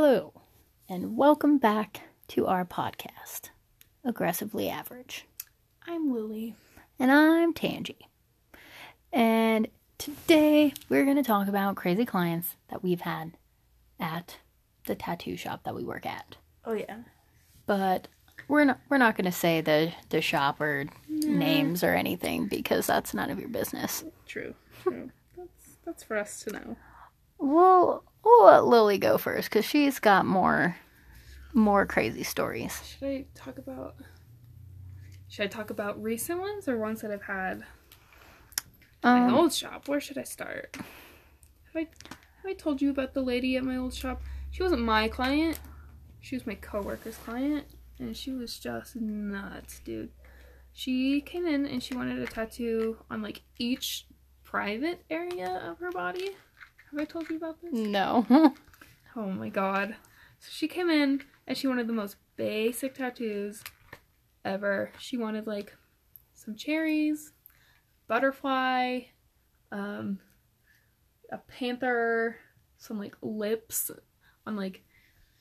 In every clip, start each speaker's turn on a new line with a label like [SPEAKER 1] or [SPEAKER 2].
[SPEAKER 1] Hello, and welcome back to our podcast, Aggressively Average.
[SPEAKER 2] I'm Lily.
[SPEAKER 1] And I'm Tangi. And today we're going to talk about crazy clients that we've had at the tattoo shop that we work at.
[SPEAKER 2] Oh yeah.
[SPEAKER 1] But we're not we're not going to say the the shop or names or anything because that's none of your business.
[SPEAKER 2] True. True. that's that's for us to know.
[SPEAKER 1] We'll we'll let Lily go first cuz she's got more more crazy stories.
[SPEAKER 2] Should I talk about Should I talk about recent ones or ones that I've had? My
[SPEAKER 1] Um,
[SPEAKER 2] old shop. Where should I start? Have I have I told you about the lady at my old shop? She wasn't my client. She was my coworker's client, and she was just nuts, dude. She came in and she wanted a tattoo on like each private area of her body. Have I told you about this?
[SPEAKER 1] no.
[SPEAKER 2] Oh my god. So she came in and she wanted the most basic tattoos ever. She wanted like some cherries, butterfly, um, a panther, some like lips on like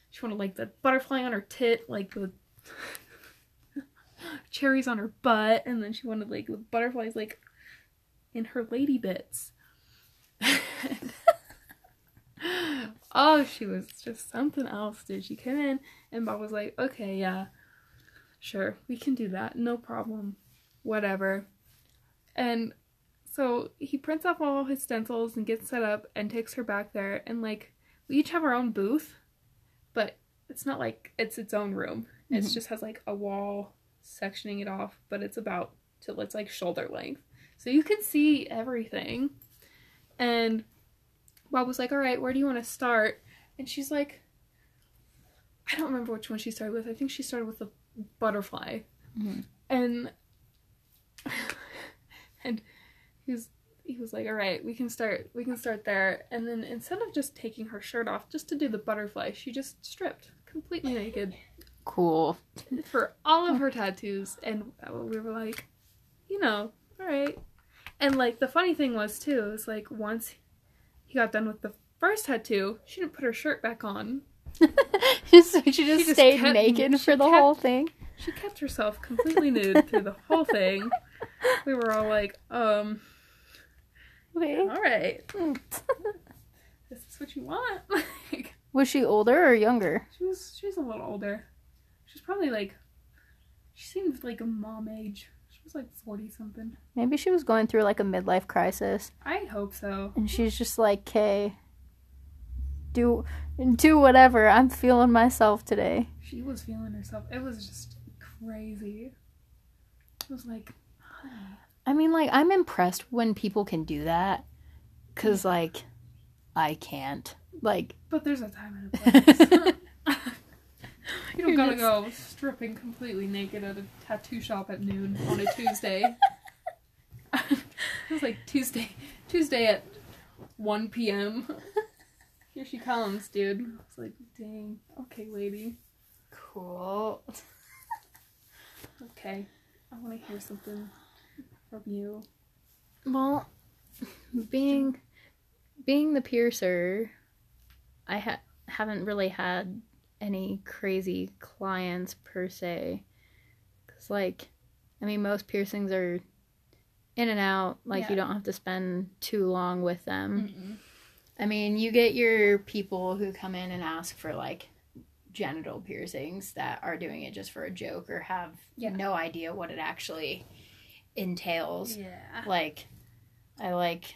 [SPEAKER 2] she wanted like the butterfly on her tit, like the cherries on her butt, and then she wanted like the butterflies like in her lady bits. Oh, she was just something else, dude. She came in and Bob was like, okay, yeah, sure, we can do that. No problem. Whatever. And so he prints off all his stencils and gets set up and takes her back there. And like, we each have our own booth, but it's not like it's its own room. It
[SPEAKER 1] Mhm.
[SPEAKER 2] just has like a wall sectioning it off, but it's about till it's like shoulder length. So you can see everything. And Bob was like, All right, where do you want to start? And she's like, I don't remember which one she started with. I think she started with the butterfly.
[SPEAKER 1] Mhm.
[SPEAKER 2] And and he was he was like, All right, we can start we can start there. And then instead of just taking her shirt off just to do the butterfly, she just stripped completely naked
[SPEAKER 1] Cool.
[SPEAKER 2] for all of her tattoos and we were like you know all right and like the funny thing was too is like once he got done with the first tattoo she didn't put her shirt back on
[SPEAKER 1] just, she just
[SPEAKER 2] just
[SPEAKER 1] stayed
[SPEAKER 2] kept-
[SPEAKER 1] naked for the
[SPEAKER 2] kept-
[SPEAKER 1] whole thing.
[SPEAKER 2] she kept herself completely nude through the whole thing we were all like um
[SPEAKER 1] Wait.
[SPEAKER 2] all right this is what you want like
[SPEAKER 1] Was she older or younger?
[SPEAKER 2] she was she was a little older she was probably like she seemed like a mom age she was like 40 something
[SPEAKER 1] Maybe she was going through like a midlife crisis
[SPEAKER 2] i hope so
[SPEAKER 1] and she's just like, "Okay, do do whatever. I'm feeling myself today."
[SPEAKER 2] She was feeling herself. It was just crazy. It was like, honey.
[SPEAKER 1] I mean, like I'm impressed when people can do that cuz like I can't. Like
[SPEAKER 2] But there's a time and a place. you don't gotta go stripping completely naked at a tattoo shop at noon on a Tuesday. it was like Tuesday, Tuesday at 1 p.m. Here she comes, dude. It's like, dang. Okay, lady.
[SPEAKER 1] cool.
[SPEAKER 2] Okay. I want to hear something from you.
[SPEAKER 1] Well, being being the piercer, I ha- haven't really had any crazy clients per se. Cuz like I mean most piercings are in and out, like you don't have to spend too long with them. I mean, you get your people who come in and ask for like genital piercings that are doing it just for a joke or have
[SPEAKER 2] Yeah.
[SPEAKER 1] no idea what it actually entails.
[SPEAKER 2] Yeah.
[SPEAKER 1] Like, I like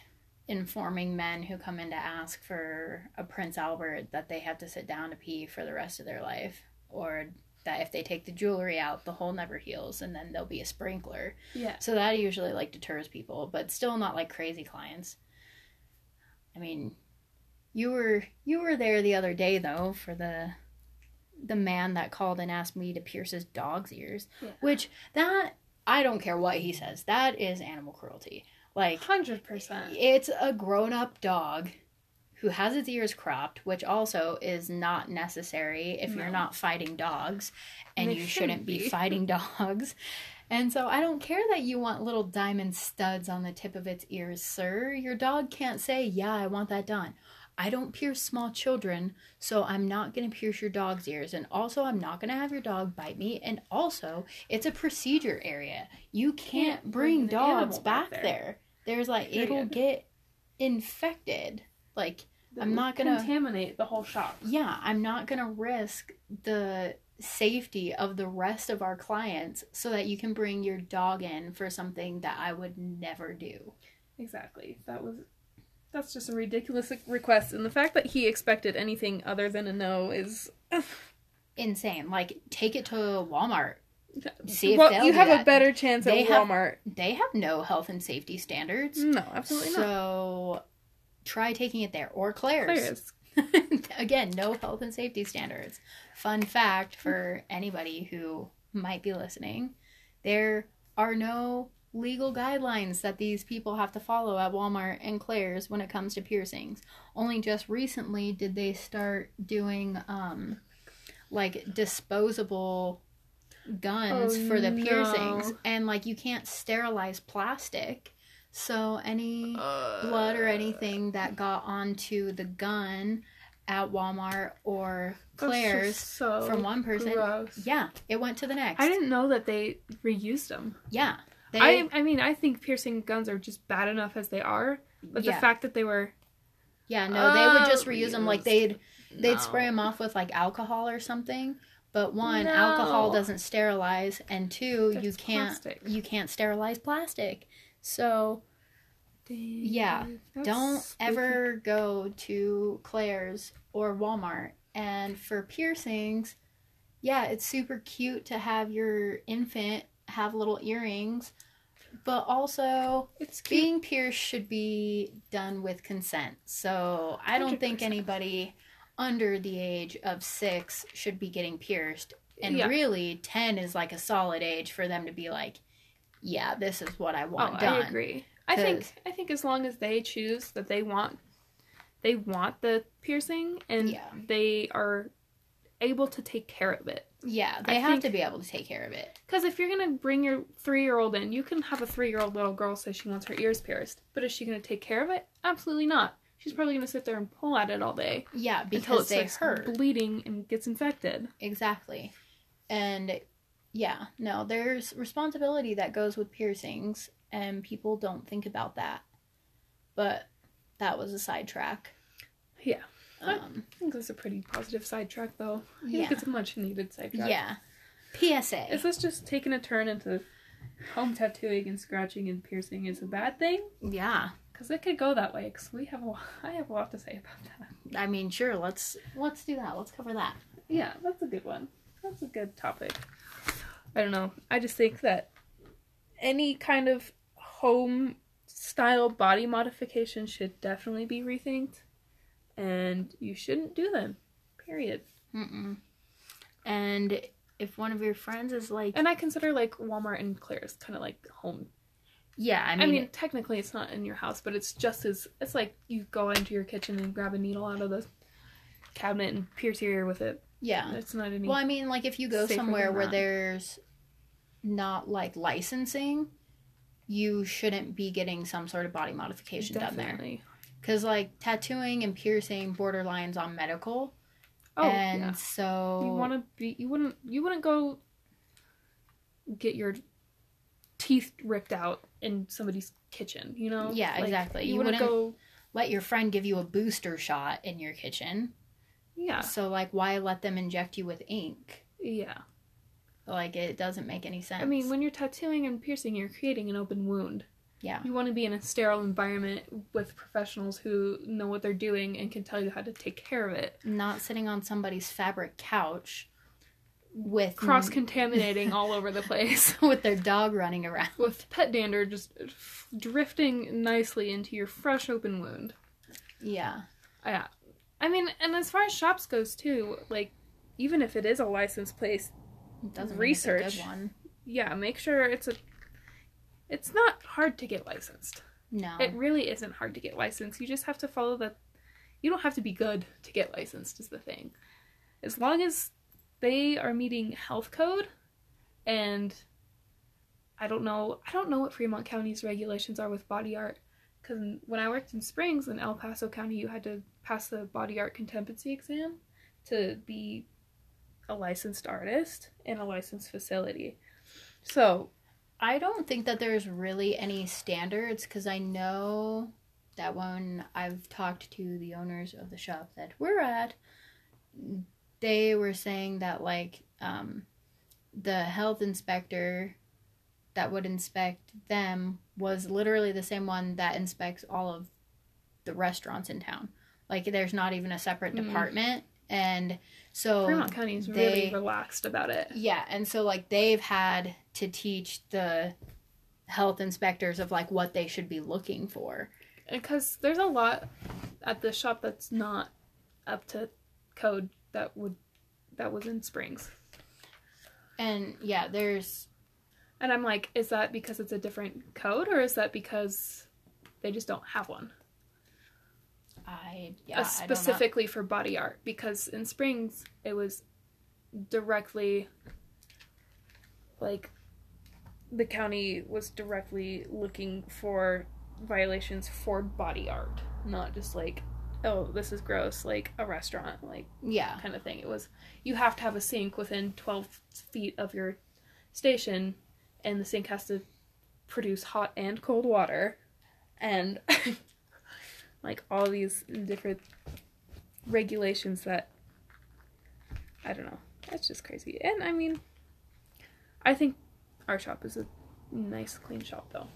[SPEAKER 1] informing men who come in to ask for a Prince Albert that they have to sit down to pee for the rest of their life, or that if they take the jewelry out, the hole never heals, and then there'll be a sprinkler.
[SPEAKER 2] Yeah.
[SPEAKER 1] So that usually like deters people, but still not like crazy clients. I mean, you were you were there the other day though for the the man that called and asked me to pierce his dog's ears,
[SPEAKER 2] Yeah.
[SPEAKER 1] which that I don't care what he says. That is animal cruelty. Like
[SPEAKER 2] 100%.
[SPEAKER 1] it's a grown-up dog who has its ears cropped, which also is not necessary if you're not fighting dogs and
[SPEAKER 2] They
[SPEAKER 1] you
[SPEAKER 2] shouldn't
[SPEAKER 1] shouldn't be
[SPEAKER 2] be.
[SPEAKER 1] fighting dogs. And so I don't care that you want little diamond studs on the tip of its ears, sir. Your dog can't say, "Yeah, I want that done." I don't pierce small children, so I'm not going to pierce your dog's ears. And also, I'm not going to have your dog bite me. And also, it's a procedure area. You can't,
[SPEAKER 2] Can't
[SPEAKER 1] bring,
[SPEAKER 2] bring
[SPEAKER 1] dogs
[SPEAKER 2] back
[SPEAKER 1] back,
[SPEAKER 2] there.
[SPEAKER 1] there. There's like, it'll get infected. Like, I'm not gonna-
[SPEAKER 2] contaminate the whole shop.
[SPEAKER 1] yeah, I'm not going to risk the safety of the rest of our clients so that you can bring your dog in for something that I would never do.
[SPEAKER 2] Exactly. That was that's just a ridiculous request and the fact that he expected anything other than a no is
[SPEAKER 1] Insane. Like, take it to Walmart. See if
[SPEAKER 2] well, you have a better chance
[SPEAKER 1] They
[SPEAKER 2] at
[SPEAKER 1] have-
[SPEAKER 2] Walmart.
[SPEAKER 1] They have no health and safety standards.
[SPEAKER 2] No, absolutely not.
[SPEAKER 1] so try taking it there or Claire's.
[SPEAKER 2] Claire's.
[SPEAKER 1] Again, no health and safety standards. Fun fact for anybody who might be listening there are no legal guidelines that these people have to follow at Walmart and Claire's when it comes to piercings. Only just recently did they start doing um like disposable guns
[SPEAKER 2] Oh,
[SPEAKER 1] for the
[SPEAKER 2] no.
[SPEAKER 1] piercings and like you can't sterilize plastic. So any blood or anything that got onto the gun at Walmart or Claire's
[SPEAKER 2] so
[SPEAKER 1] from one person,
[SPEAKER 2] gross.
[SPEAKER 1] yeah, it went to the next.
[SPEAKER 2] I didn't know that they reused them.
[SPEAKER 1] Yeah, they,
[SPEAKER 2] I I mean, I think piercing guns are just bad enough as they are, but
[SPEAKER 1] yeah,
[SPEAKER 2] the fact that they were
[SPEAKER 1] yeah, no, they would just
[SPEAKER 2] Oh,
[SPEAKER 1] reuse them. Like they'd they'd
[SPEAKER 2] No.
[SPEAKER 1] spray them off with like alcohol or something. But one,
[SPEAKER 2] No.
[SPEAKER 1] alcohol doesn't sterilize, and two, you can't
[SPEAKER 2] plastic.
[SPEAKER 1] you can't sterilize plastic. So Yeah,
[SPEAKER 2] That's
[SPEAKER 1] don't
[SPEAKER 2] spooky.
[SPEAKER 1] ever go to Claire's or Walmart. And for piercings, yeah, it's super cute to have your infant have little earrings, but also
[SPEAKER 2] It's
[SPEAKER 1] being pierced should be done with consent. So I don't think
[SPEAKER 2] 100%.
[SPEAKER 1] anybody under the age of six should be getting pierced. And
[SPEAKER 2] Yeah.
[SPEAKER 1] really, 10 is like a solid age for them to be like, yeah, this is what I
[SPEAKER 2] Oh,
[SPEAKER 1] want done.
[SPEAKER 2] I agree. I think I think as long as they choose that they want they want the piercing and
[SPEAKER 1] Yeah.
[SPEAKER 2] they are able to take care of it.
[SPEAKER 1] Yeah, they
[SPEAKER 2] I
[SPEAKER 1] have
[SPEAKER 2] think-
[SPEAKER 1] to be able to take care of it.
[SPEAKER 2] Because if you're gonna bring your three year old in, you can have a three year old little girl say she wants her ears pierced, but is she gonna take care of it? Absolutely not. She's probably gonna sit there and pull at it all day
[SPEAKER 1] Yeah,
[SPEAKER 2] until
[SPEAKER 1] because
[SPEAKER 2] it
[SPEAKER 1] they
[SPEAKER 2] starts
[SPEAKER 1] hurt.
[SPEAKER 2] bleeding and gets infected.
[SPEAKER 1] Exactly. And yeah, no, there's responsibility that goes with piercings, and people don't think about that. But that was a sidetrack.
[SPEAKER 2] Yeah.
[SPEAKER 1] Um,
[SPEAKER 2] I think that's a pretty positive sidetrack, though. I
[SPEAKER 1] Yeah.
[SPEAKER 2] think it's a much needed sidetrack.
[SPEAKER 1] yeah. PSA.
[SPEAKER 2] Is this just taking a turn into home tattooing and scratching and piercing is a bad thing?
[SPEAKER 1] Yeah.
[SPEAKER 2] Because it could go that way. Because we have a, I have a lot to say about that.
[SPEAKER 1] I mean, sure. Let's let's do that. Let's cover that.
[SPEAKER 2] Yeah, that's a good one. That's a good topic. I don't know. I just think that any kind of home style body modification should definitely be rethinked, and you shouldn't do them. Period.
[SPEAKER 1] Mm-mm. And if one of your friends is like,
[SPEAKER 2] And I consider like Walmart and Claire's kind of like home
[SPEAKER 1] yeah, I
[SPEAKER 2] I
[SPEAKER 1] mean,
[SPEAKER 2] mean, technically it's not in your house, but it's just as it's like you go into your kitchen and grab a needle out of the cabinet and pierce your ear with it.
[SPEAKER 1] yeah.
[SPEAKER 2] It's not any.
[SPEAKER 1] Well, I mean, like if you go somewhere where there's not like licensing, you shouldn't be getting some sort of body modification done there. Because like tattooing and piercing borderlines on medical,
[SPEAKER 2] Oh
[SPEAKER 1] and
[SPEAKER 2] yeah.
[SPEAKER 1] so
[SPEAKER 2] You want to be. You wouldn't. You wouldn't go get your teeth ripped out in somebody's kitchen. You know.
[SPEAKER 1] Yeah, exactly.
[SPEAKER 2] You,
[SPEAKER 1] You
[SPEAKER 2] wouldn't
[SPEAKER 1] wouldn't-
[SPEAKER 2] go.
[SPEAKER 1] let your friend give you a booster shot in your kitchen.
[SPEAKER 2] Yeah.
[SPEAKER 1] So like, why let them inject you with ink?
[SPEAKER 2] Yeah.
[SPEAKER 1] Like it doesn't make any sense.
[SPEAKER 2] I mean, when you're tattooing and piercing, you're creating an open wound.
[SPEAKER 1] Yeah,
[SPEAKER 2] You want to be in a sterile environment with professionals who know what they're doing and can tell you how to take care of it.
[SPEAKER 1] not sitting on somebody's fabric couch with
[SPEAKER 2] Cross contaminating all over the place.
[SPEAKER 1] with their dog running around.
[SPEAKER 2] With pet dander just drifting nicely into your fresh open wound.
[SPEAKER 1] Yeah.
[SPEAKER 2] Yeah. I mean, and as far as shops goes too, like even if it is a licensed place,
[SPEAKER 1] It doesn't
[SPEAKER 2] Research.
[SPEAKER 1] Mean it's a good one.
[SPEAKER 2] yeah, make sure it's a it's not hard to get licensed.
[SPEAKER 1] No.
[SPEAKER 2] It really isn't hard to get licensed. You just have to follow the. You don't have to be good to get licensed, is the thing. As long as they are meeting health code, and I don't know. I don't know what Fremont County's regulations are with body art. because when I worked in Springs in El Paso County, you had to pass the body art competency exam to be a licensed artist in a licensed facility. So
[SPEAKER 1] I don't think that there's really any standards because I know that when I've talked to the owners of the shop that we're at, they were saying that like um, the health inspector that would inspect them was literally the same one that inspects all of the restaurants in town. Like there's not even a separate
[SPEAKER 2] Mm.
[SPEAKER 1] department. And so
[SPEAKER 2] Fremont County is
[SPEAKER 1] they-
[SPEAKER 2] really relaxed about it.
[SPEAKER 1] yeah, and so like they've had to teach the health inspectors of like what they should be looking for.
[SPEAKER 2] because there's a lot at the shop that's not up to code that would that was in Springs.
[SPEAKER 1] And yeah, there's
[SPEAKER 2] And I'm like, is that because it's a different code or is that because they just don't have one?
[SPEAKER 1] I yeah,
[SPEAKER 2] Uh, specifically for body art because in Springs it was directly like the county was directly looking for violations for body art, not just like oh this is gross like a restaurant like
[SPEAKER 1] I don't know. yeah.
[SPEAKER 2] kind of thing. It was you have to have a sink within 12 feet of your station, and the sink has to produce hot and cold water, and like all these different regulations that I don't know. That's just crazy. And I mean, I think our shop is a nice, clean shop, though.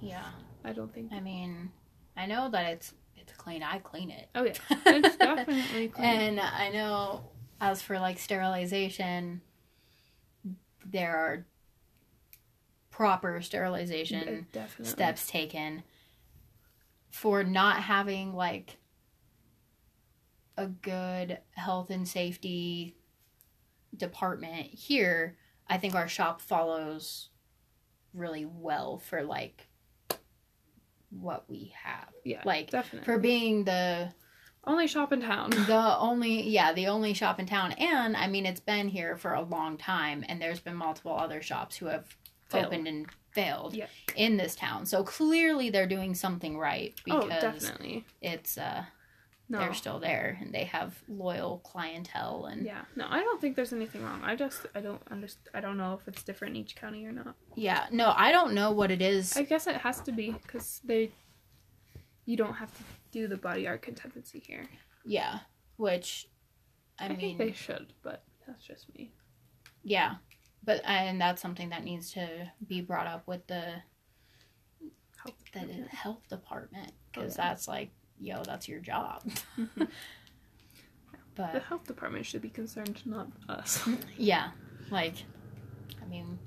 [SPEAKER 1] Yeah.
[SPEAKER 2] I don't think.
[SPEAKER 1] I mean, I know that it's it's clean. I clean it.
[SPEAKER 2] Oh yeah, it's definitely clean.
[SPEAKER 1] And I know as for like sterilization there are proper sterilization
[SPEAKER 2] definitely.
[SPEAKER 1] steps taken for not having like a good health and safety department here i think our shop follows really well for like what we have
[SPEAKER 2] Yeah,
[SPEAKER 1] like
[SPEAKER 2] definitely.
[SPEAKER 1] for being the
[SPEAKER 2] Only shop in town.
[SPEAKER 1] the only yeah the only shop in town and i mean it's been here for a long time and there's been multiple other shops who have
[SPEAKER 2] Failed.
[SPEAKER 1] opened and failed
[SPEAKER 2] Yeah.
[SPEAKER 1] in this town so clearly they're doing something right
[SPEAKER 2] oh,
[SPEAKER 1] because
[SPEAKER 2] definitely.
[SPEAKER 1] it's uh
[SPEAKER 2] No.
[SPEAKER 1] they're still there and they have loyal clientele and
[SPEAKER 2] Yeah, no, I don't think there's anything wrong. I just I don't understand. I don't know if it's different in each county or not.
[SPEAKER 1] yeah no i don't know what it is
[SPEAKER 2] I guess it has to be because they, you don't have to do the body art competency here.
[SPEAKER 1] yeah which i,
[SPEAKER 2] I,
[SPEAKER 1] mean
[SPEAKER 2] think they should, but that's just me.
[SPEAKER 1] yeah but uh, and that's something that needs to be brought up with the
[SPEAKER 2] Health
[SPEAKER 1] the
[SPEAKER 2] department.
[SPEAKER 1] health department because
[SPEAKER 2] Oh, yeah.
[SPEAKER 1] that's like yo that's your job
[SPEAKER 2] Mhm.
[SPEAKER 1] but
[SPEAKER 2] The health department should be concerned, not us.
[SPEAKER 1] yeah like i mean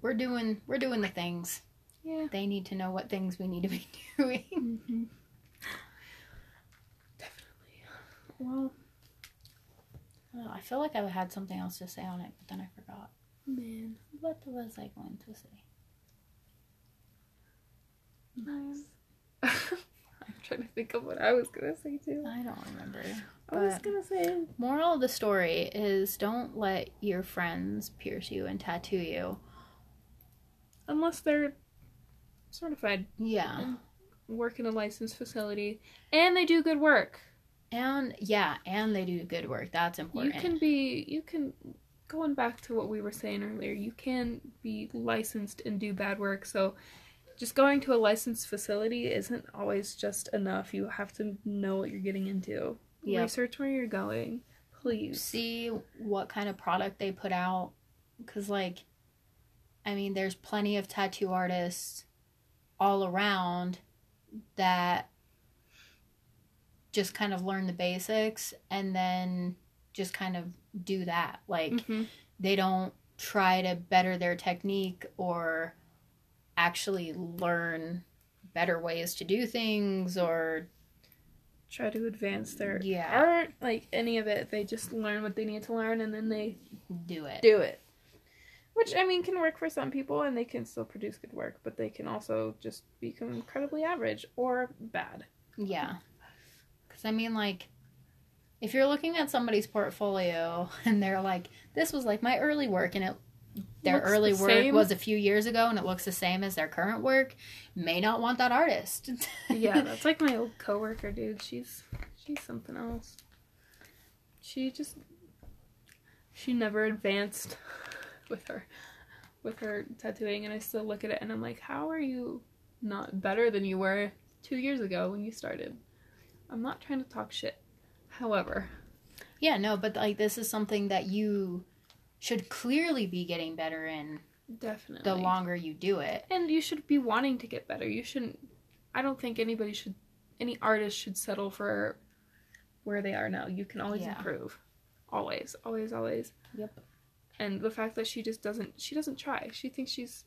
[SPEAKER 1] we're doing we're doing the things
[SPEAKER 2] yeah.
[SPEAKER 1] they need to know what things we need to be doing
[SPEAKER 2] Mm-hmm. Definitely. Well,
[SPEAKER 1] Oh, i feel like i had something else to say on it but then i forgot
[SPEAKER 2] man.
[SPEAKER 1] what was i going to say
[SPEAKER 2] Nice. I'm trying to think of what I was gonna say too.
[SPEAKER 1] i don't remember
[SPEAKER 2] I was gonna say
[SPEAKER 1] moral of the story is don't let your friends pierce you and tattoo you
[SPEAKER 2] unless they're certified,
[SPEAKER 1] yeah
[SPEAKER 2] work in a licensed facility, and they do good work.
[SPEAKER 1] and yeah and they do good work that's important
[SPEAKER 2] You can be, you can, going back to what we were saying earlier, you can be licensed and do bad work. So just going to a licensed facility isn't always just enough. You have to know what you're getting into.
[SPEAKER 1] Yep.
[SPEAKER 2] Research where you're going, please.
[SPEAKER 1] see what kind of product they put out because like i mean there's plenty of tattoo artists all around that just kind of learn the basics and then just kind of do that like
[SPEAKER 2] Mhm.
[SPEAKER 1] they don't try to better their technique or actually learn better ways to do things or
[SPEAKER 2] Try to advance their
[SPEAKER 1] Yeah.
[SPEAKER 2] art, like any of it. They just learn what they need to learn and then they
[SPEAKER 1] do it
[SPEAKER 2] do it. Which I mean can work for some people and they can still produce good work, but they can also just become incredibly average or bad.
[SPEAKER 1] Yeah. Because, I mean, like, if you're looking at somebody's portfolio and they're like, this was like my early work and it their
[SPEAKER 2] Looks
[SPEAKER 1] early
[SPEAKER 2] the
[SPEAKER 1] work
[SPEAKER 2] same.
[SPEAKER 1] was a few years ago and it looks the same as their current work, may not want that artist.
[SPEAKER 2] yeah, that's like my old coworker, dude. She's she's something else. She just she never advanced with her with her tattooing and I still look at it and I'm like, how are you not better than you were two years ago when you started? I'm not trying to talk shit. However,
[SPEAKER 1] yeah, no, but like this is something that you should clearly be getting better in
[SPEAKER 2] definitely
[SPEAKER 1] the longer you do it.
[SPEAKER 2] and you should be wanting to get better. You shouldn't I don't think anybody should any artist should settle for where they are now. You can always
[SPEAKER 1] Yeah.
[SPEAKER 2] improve. Always, always, always.
[SPEAKER 1] Yep.
[SPEAKER 2] And the fact that she just doesn't she doesn't try. She thinks she's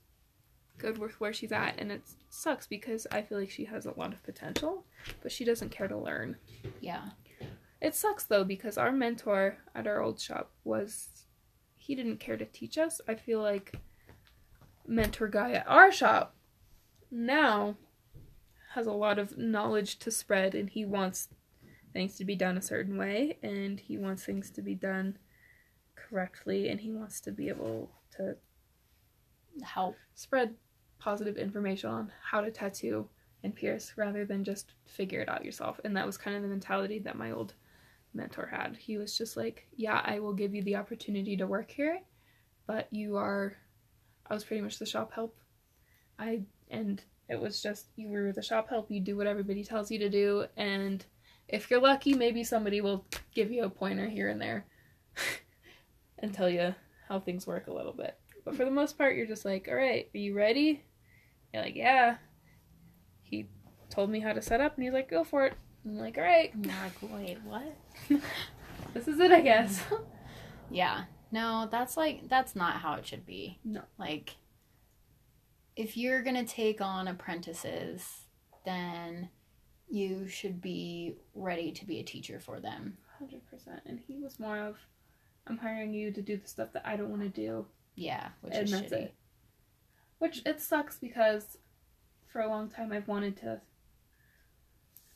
[SPEAKER 2] good with where she's at and it sucks because I feel like she has a lot of potential, but she doesn't care to learn.
[SPEAKER 1] Yeah.
[SPEAKER 2] It sucks though because our mentor at our old shop was he didn't care to teach us. I feel like mentor guy at our shop now has a lot of knowledge to spread and he wants things to be done a certain way and he wants things to be done correctly and he wants to be able to
[SPEAKER 1] Help.
[SPEAKER 2] spread positive information on how to tattoo and pierce rather than just figure it out yourself. And that was kind of the mentality that my old mentor had. He was just like, Yeah, I will give you the opportunity to work here, but you are I was pretty much the shop help. I and it was just you were the shop help, you do what everybody tells you to do, and if you're lucky, maybe somebody will give you a pointer here and there and tell you how things work a little bit. But for the most part, you're just like, all right, are you ready? You're like, yeah. He told me how to set up, and he's like, go for it. I'm like, all right,
[SPEAKER 1] you're like, wait, what?
[SPEAKER 2] this is it, I guess.
[SPEAKER 1] Yeah. No, that's like that's not how it should be.
[SPEAKER 2] No.
[SPEAKER 1] Like if you're going to take on apprentices, then you should be ready to be a teacher for them.
[SPEAKER 2] Hundred percent. And he was more of, I'm hiring you to do the stuff that I don't want to do,
[SPEAKER 1] Yeah, which
[SPEAKER 2] and
[SPEAKER 1] is
[SPEAKER 2] that's
[SPEAKER 1] shitty.
[SPEAKER 2] it. Which it sucks because, for a long time, I've wanted to.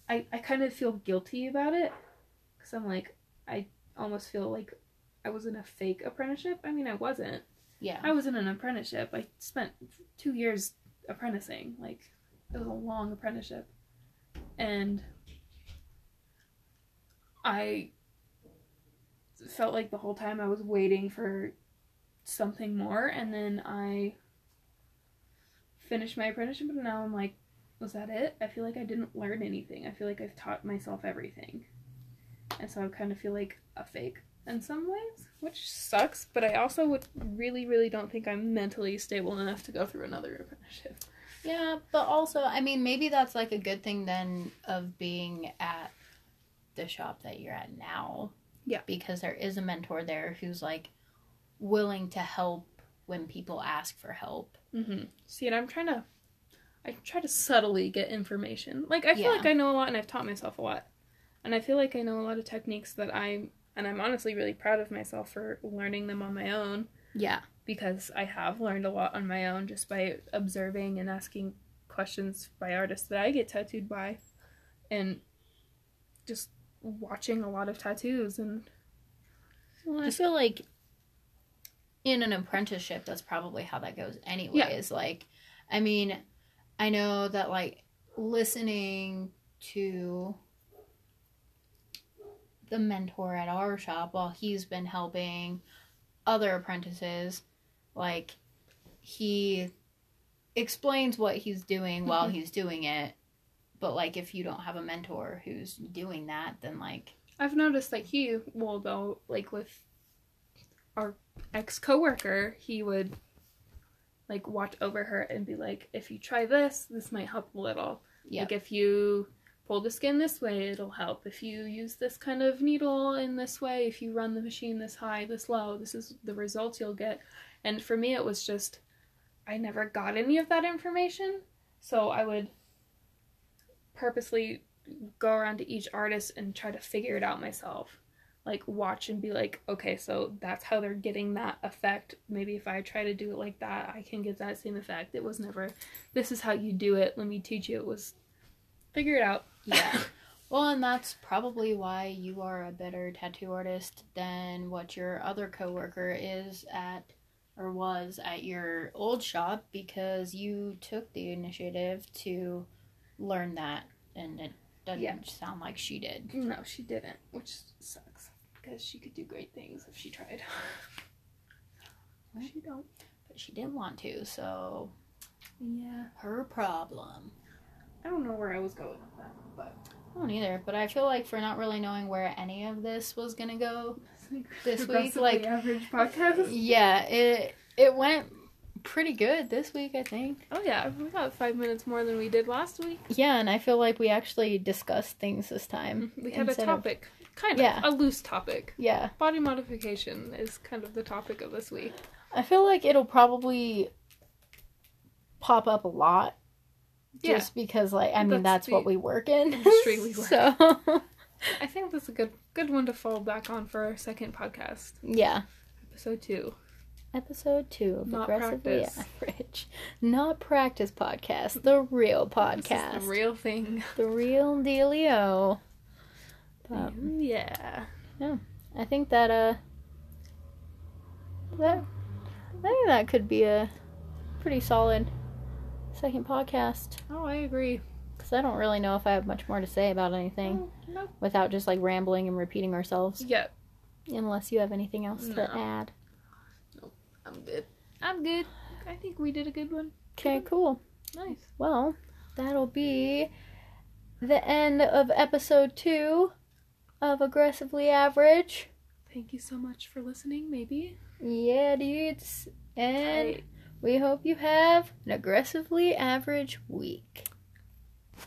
[SPEAKER 2] I I kind of feel guilty about it, because I'm like, I almost feel like I was in a fake apprenticeship. I mean, I wasn't.
[SPEAKER 1] Yeah.
[SPEAKER 2] I was in an apprenticeship. I spent two years apprenticing. Like, it was a long apprenticeship. And I felt like the whole time I was waiting for something more. And then I finished my apprenticeship, and now I'm like, was that it? I feel like I didn't learn anything. I feel like I've taught myself everything. And so I kind of feel like a fake in some ways, which sucks, but I also would really, really don't think I'm mentally stable enough to go through another apprenticeship.
[SPEAKER 1] Yeah, but also, I mean, maybe that's like a good thing then of being at the shop that you're at now.
[SPEAKER 2] Yeah.
[SPEAKER 1] Because there is a mentor there who's like willing to help when people ask for help.
[SPEAKER 2] Mm-hmm. See, and I'm trying to, I try to subtly get information. Like I feel
[SPEAKER 1] Yeah.
[SPEAKER 2] like I know a lot, and I've taught myself a lot, and I feel like I know a lot of techniques that I'm, and I'm honestly really proud of myself for learning them on my own.
[SPEAKER 1] Yeah.
[SPEAKER 2] because I have learned a lot on my own just by observing and asking questions by artists that I get tattooed by and just watching a lot of tattoos and
[SPEAKER 1] Well, I feel like in an apprenticeship, that's probably how that goes, anyways. Like, I mean, I know that like listening to the mentor at our shop while he's been helping other apprentices, like he explains what he's doing while
[SPEAKER 2] Mhm.
[SPEAKER 1] he's doing it. But like, if you don't have a mentor who's doing that, then like,
[SPEAKER 2] I've noticed that he will go like with our ex coworker, he would like watch over her and be like, if you try this, this might help a little.
[SPEAKER 1] yeah,
[SPEAKER 2] Like if you pull the skin this way, it'll help. If you use this kind of needle in this way, if you run the machine this high, this low, this is the results you'll get. And for me, it was just, I never got any of that information. So I would purposely go around to each artist and try to figure it out myself. Like, watch and be like, okay, so that's how they're getting that effect. Maybe if I try to do it like that, I can get that same effect. It was never, this is how you do it. Let me teach you. It was, figure it out.
[SPEAKER 1] Yeah. Well, and that's probably why you are a better tattoo artist than what your other coworker is at or was at your old shop because you took the initiative to learn that and it doesn't
[SPEAKER 2] Yeah.
[SPEAKER 1] sound like she did.
[SPEAKER 2] No, she didn't, which sucks because she could do great things if she tried. she don't.
[SPEAKER 1] But she didn't want to, so
[SPEAKER 2] Yeah.
[SPEAKER 1] her problem.
[SPEAKER 2] I don't know where I was going with that, but
[SPEAKER 1] I don't either, but I feel like for not really knowing where any of this was gonna go, This week, like-
[SPEAKER 2] average podcast.
[SPEAKER 1] yeah, it it went pretty good this week, I think.
[SPEAKER 2] Oh yeah, we got five minutes more than we did last week.
[SPEAKER 1] Yeah, and I feel like we actually discussed things this time. Mm-hmm.
[SPEAKER 2] We had a
[SPEAKER 1] instead of-
[SPEAKER 2] topic, kind of
[SPEAKER 1] Yeah.
[SPEAKER 2] a loose topic.
[SPEAKER 1] yeah,
[SPEAKER 2] Body modification is kind of the topic of this week.
[SPEAKER 1] I feel like it'll probably pop up a lot.
[SPEAKER 2] Yeah.
[SPEAKER 1] Just because, like, I mean,
[SPEAKER 2] That's
[SPEAKER 1] that's, what we work in.
[SPEAKER 2] industry we work
[SPEAKER 1] so,
[SPEAKER 2] I think that's a good good one to fall back on for our second podcast,
[SPEAKER 1] yeah.
[SPEAKER 2] episode two.
[SPEAKER 1] Episode two of
[SPEAKER 2] Not
[SPEAKER 1] Aggressively
[SPEAKER 2] practice.
[SPEAKER 1] Average. Not practice podcast, the real podcast.
[SPEAKER 2] the real thing.
[SPEAKER 1] the real dealio. But
[SPEAKER 2] yeah.
[SPEAKER 1] I think that uh that I think that could be a pretty solid second podcast
[SPEAKER 2] Oh, I agree.
[SPEAKER 1] because I don't really know if I have much more to say about anything
[SPEAKER 2] Oh, no.
[SPEAKER 1] without just like rambling and repeating ourselves.
[SPEAKER 2] Yeah,
[SPEAKER 1] Unless you have anything else
[SPEAKER 2] No.
[SPEAKER 1] to add.
[SPEAKER 2] No, I'm good. I'm good. I think we did a good one.
[SPEAKER 1] Okay, cool.
[SPEAKER 2] Nice.
[SPEAKER 1] Well, that'll be the end of episode two of Aggressively Average.
[SPEAKER 2] Thank you so much for listening. Maybe.
[SPEAKER 1] Yeah, dudes. And we hope you have an aggressively average week.